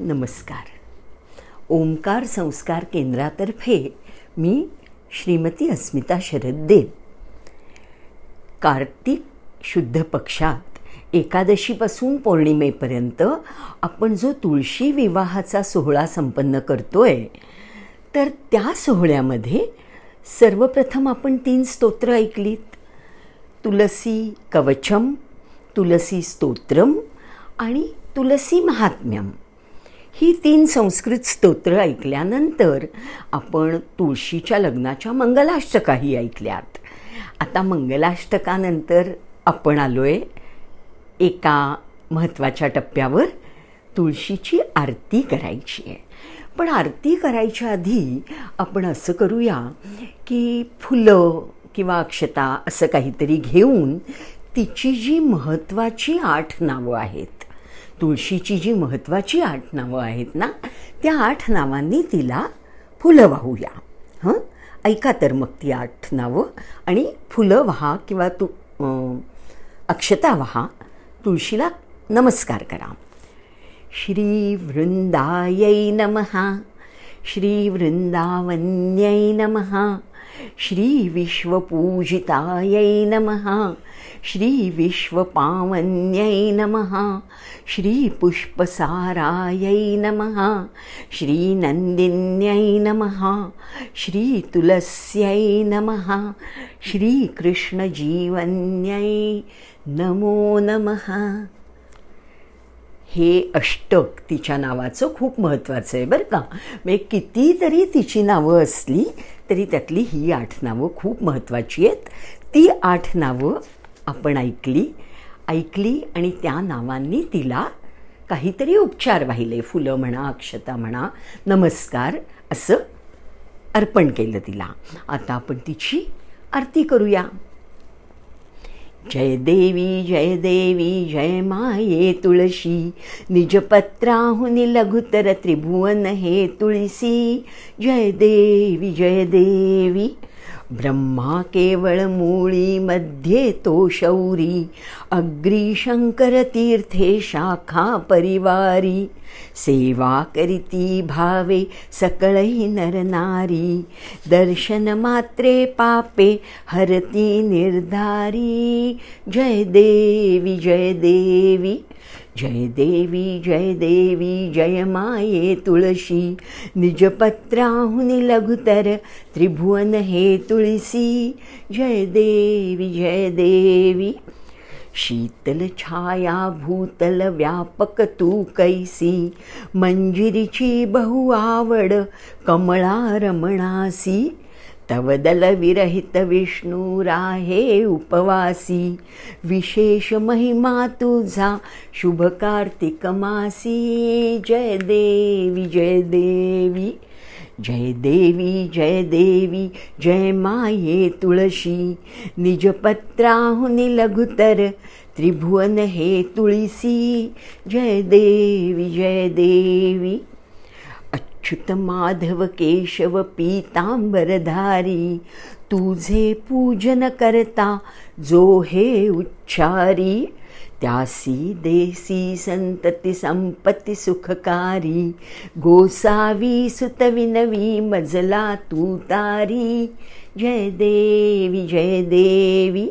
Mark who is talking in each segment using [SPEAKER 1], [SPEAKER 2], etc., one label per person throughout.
[SPEAKER 1] नमस्कार. ओंकार संस्कार केंद्रातर्फे मी श्रीमती अस्मिता शरद देव. कार्तिक शुद्ध पक्षात एकादशीपासून पौर्णिमेपर्यंत आपण जो तुळशी विवाहाचा सोहळा संपन्न करतोय तर त्या सोहळ्यामध्ये सर्वप्रथम आपण तीन स्तोत्र ऐकलीत. तुलसी कवचम तुलसी स्तोत्रम आणि तुलसी महात्म्यम. ही तीन संस्कृत स्तोत्र ऐकल्यानंतर आपण तुळशीच्या लग्नाच्या मंगलाष्टकाही ऐकल्यात. आता मंगलाष्टकानंतर आपण आलो आहे एका महत्त्वाच्या टप्प्यावर तुळशीची आरती करायची आहे. पण आरती करायच्या आधी आपण असं करूया की फुलं किंवा अक्षता असं काहीतरी घेऊन तिची जी महत्त्वाची आठ नावं आहेत तुळशीची जी महत्त्वाची आठ नावं आहेत ना त्या आठ नावांनी तिला फुलं वाहूया. हं? ऐका तर मग ती आठ नावं. आणि फुलं व्हा किंवा तु अक्षता व्हा तुळशीला नमस्कार करा. श्रीवृंदायै नमः. श्री वृंदावन्यै नमः. श्रीविश्वपूजितायै नमः। श्रीविश्वपावन्यै नमः। श्रीपुष्पसारायै नमः। श्रीनन्दिन्यै नमः। श्रीतुलस्यै नमः। श्रीकृष्णजीवन्यै नमो नमः हे अष्टक तिच्या नावाचं खूप महत्त्वाचं आहे बरं का. म्हणजे कितीतरी तिची नावं असली तरी त्यातली ही आठ नावं खूप महत्त्वाची आहेत. ती आठ नावं आपण ऐकली ऐकली आणि त्या नावांनी तिला काहीतरी उपचार वाहिले. फुलं म्हणा अक्षता म्हणा नमस्कार असं अर्पण केलं तिला. आता आपण तिची आरती करूया. जय देवी जय देवी जय माये निजपत्राहुनि लघुतर त्रिभुवन हे तुळसी जय देवी जय देवी ब्रह्मा केवळ मूळी मध्ये तो शौरी। अग्री शंकर तीर्थे शाखा परिवारी करीती भावे सकळही नरनारी दर्शन मात्रे पापे हरती निर्धारी। जय देवी जय देवी जय देवी जय देवी जय माये तुळशी निजपत्राहुनि लघुतर त्रिभुवन हे तुळसी जय देवी जय देवी शीतल छाया भूतल व्यापक तू कैसी मंजिरीची बहु आवड कमळा रमणासी तवदल विरहित विष्णू राहे उपवासी। विशेष महिमा तुझा शुभ कार्तिक मासी जय देवी जय देवी जय देवी जय देवी जय माये तुळशी निजपत्राहुनि लघुतर त्रिभुवन हे तुळसी जय देवी जय देवी। अच्युत माधव केशव पीतांबरधारी तुझे पूजन करता जो हे उच्चारी त्यासी देसी संतती संपत्ती सुखकारी गोसावी सुतविनवी मजला तू तारी जय देवी जय देवी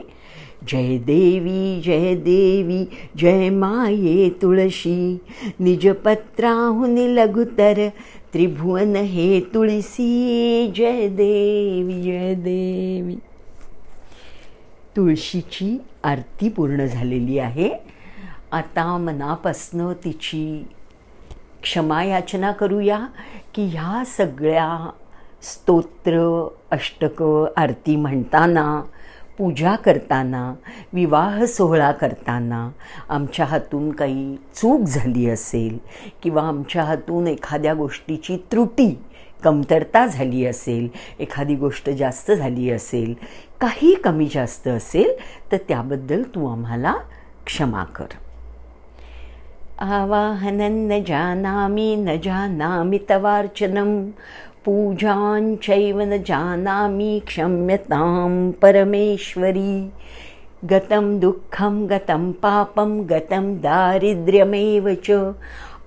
[SPEAKER 1] जय देवी जय देवी जय माये तुळशी निजपत्राहुनि लघुतर त्रिभुवन हे तुळसी जय देवी जय देवी तुळशीची आरती पूर्ण झालेली आहे. आता मनापासनं तिची क्षमायाचना करूया की ह्या सगळ्या स्तोत्र अष्टकं आरती म्हणताना पूजा करताना विवाह सोहळा करताना आमच्या हातून काही चूक झाली असेल किंवा आमच्या हातून एखाद्या गोष्टीची त्रुटी कमतरता झाली असेल एखादी गोष्ट जास्त झाली असेल काही कमी जास्त असेल तर त्याबद्दल तू आम्हाला क्षमा कर. आवाहनं न जानामि न जानामि तवार्चनं पूजाञ्चैव न जानामि क्षम्यतां परमेश्वरी। गतं दुःखं गतं पापं गतं दारिद्र्यमेव च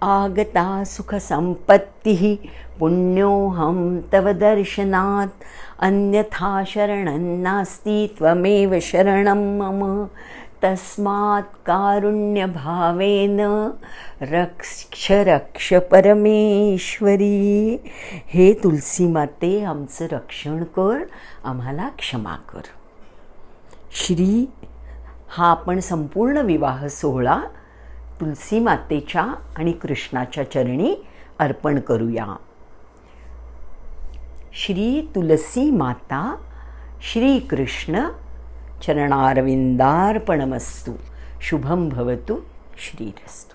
[SPEAKER 1] आगता सुखसम्पत्तिः पुण्योऽहं तव दर्शनात्। अन्यथा शरणं नास्ति त्वमेव शरणं मम। तस्मात् कारुण्यभावेन रक्ष रक्ष परमेश्वरी। हे तुलसी माते आमचं रक्षण कर आम्हाला क्षमा कर। श्री हा आपण संपूर्ण विवाह सोहळा तुलसी मातेच्या आणि कृष्णाच्या चरणी अर्पण करूया. श्री तुलसी माता श्रीकृष्ण चरणारविंदार्पणमस्तु. शुभं भवतु श्रीरस्तु.